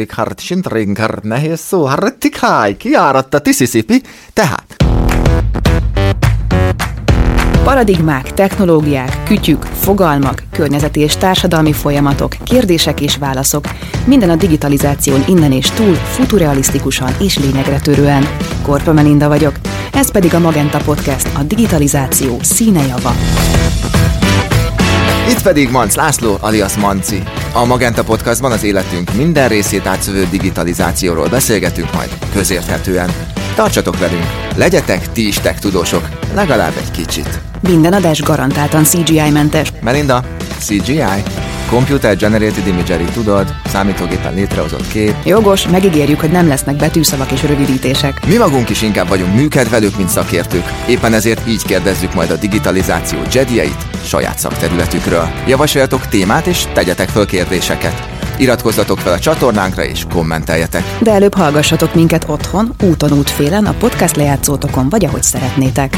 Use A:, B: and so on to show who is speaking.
A: Dik hartsintringkar, nehéz szó, hartikáj, kiáratta tisziszipi, tehát
B: Paradigmák, technológiák, kütyük, fogalmak, környezeti és társadalmi folyamatok, kérdések és válaszok. Minden a digitalizáción innen és túl, futurealisztikusan és lényegre törően. Korpa Melinda vagyok, ez pedig a Magenta Podcast, a digitalizáció színe java.
A: Itt pedig Manc László, alias Manci. A Magenta Podcastban az életünk minden részét átszövő digitalizációról beszélgetünk majd közérthetően. Tartsatok velünk, legyetek ti is tech tudósok, legalább egy kicsit.
B: Minden adás garantáltan CGI-mentes.
A: Melinda, CGI? Computer Generated Imagery, tudod? Számítógépen létrehozott kép.
B: Jogos, megígérjük, hogy nem lesznek betűszavak és rövidítések.
A: Mi magunk is inkább vagyunk műkedvelők, mint szakértők. Éppen ezért így kérdezzük majd a digitalizáció jedieit saját szakterületükről. Javasoljatok témát és tegyetek föl kérdéseket. Iratkozzatok fel a csatornánkra és kommenteljetek.
B: De előbb hallgassatok minket otthon, úton útfélen, a podcast lejátszótokon, vagy ahogy szeretnétek.